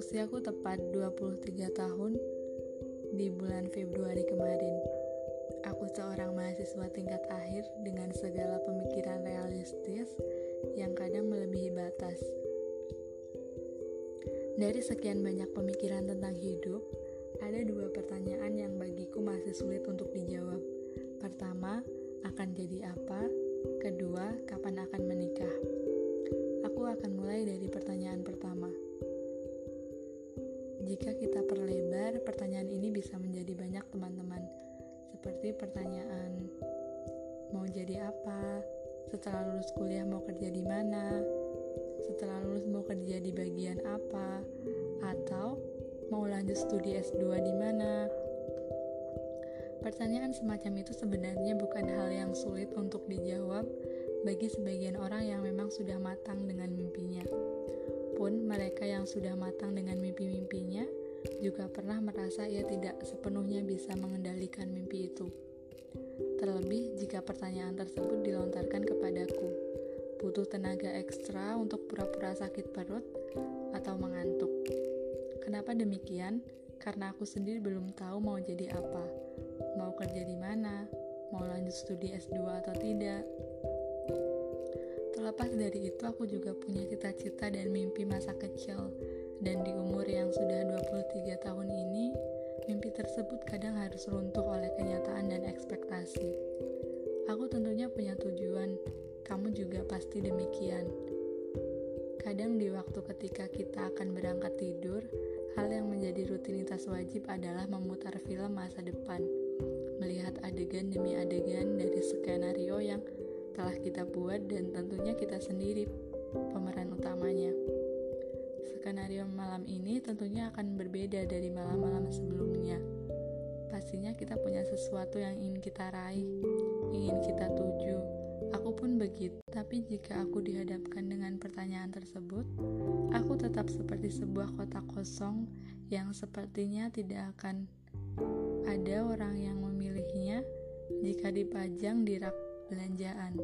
Usiaku tepat 23 tahun di bulan Februari kemarin. Aku seorang mahasiswa tingkat akhir dengan segala pemikiran realistis yang kadang melebihi batas. Dari sekian banyak pemikiran tentang hidup, ada dua pertanyaan yang bagiku masih sulit untuk dijawab. Pertama, akan jadi apa? Kedua, Jika kita perlebar, pertanyaan ini bisa menjadi banyak teman-teman. Seperti pertanyaan, mau jadi apa? Setelah lulus kuliah mau kerja di mana? Setelah lulus mau kerja di bagian apa? Atau mau lanjut studi S2 di mana? Pertanyaan semacam itu sebenarnya bukan hal yang sulit untuk dijawab bagi sebagian orang yang memang sudah matang dengan mimpinya pun mereka yang sudah matang dengan mimpi-mimpinya juga pernah merasa ia tidak sepenuhnya bisa mengendalikan mimpi itu. Terlebih jika pertanyaan tersebut dilontarkan kepadaku, butuh tenaga ekstra untuk pura-pura sakit perut atau mengantuk. Kenapa demikian? Karena aku sendiri belum tahu mau jadi apa, mau kerja di mana, mau lanjut studi S2 atau tidak. Terlepas dari itu, aku juga punya cita-cita dan mimpi masa kecil. Dan di umur yang sudah 23 tahun ini, mimpi tersebut kadang harus runtuh oleh kenyataan dan ekspektasi. Aku tentunya punya tujuan, kamu juga pasti demikian. Kadang di waktu ketika kita akan berangkat tidur, hal yang menjadi rutinitas wajib adalah memutar film masa depan, melihat adegan demi adegan telah kita buat dan tentunya kita sendiri pemeran utamanya. Skenario malam ini tentunya akan berbeda dari malam-malam sebelumnya. Pastinya kita punya sesuatu yang ingin kita raih, ingin kita tuju. Aku pun begitu, tapi jika aku dihadapkan dengan pertanyaan tersebut, aku tetap seperti sebuah kotak kosong yang sepertinya tidak akan ada orang yang memilihnya jika dipajang di rak belanjaan.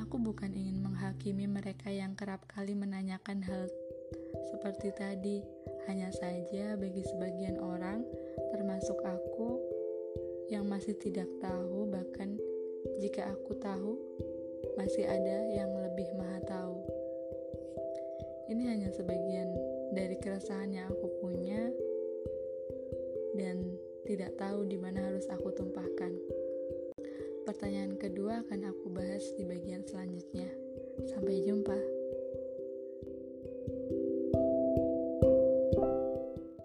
Aku bukan ingin menghakimi mereka yang kerap kali menanyakan hal seperti tadi. Hanya saja bagi sebagian orang, termasuk aku, yang masih tidak tahu, bahkan jika aku tahu, masih ada yang lebih maha tahu. Ini hanya sebagian dari keresahan yang aku punya dan tidak tahu di mana harus aku tumpahkan. Pertanyaan kedua akan aku bahas di bagian selanjutnya. Sampai jumpa.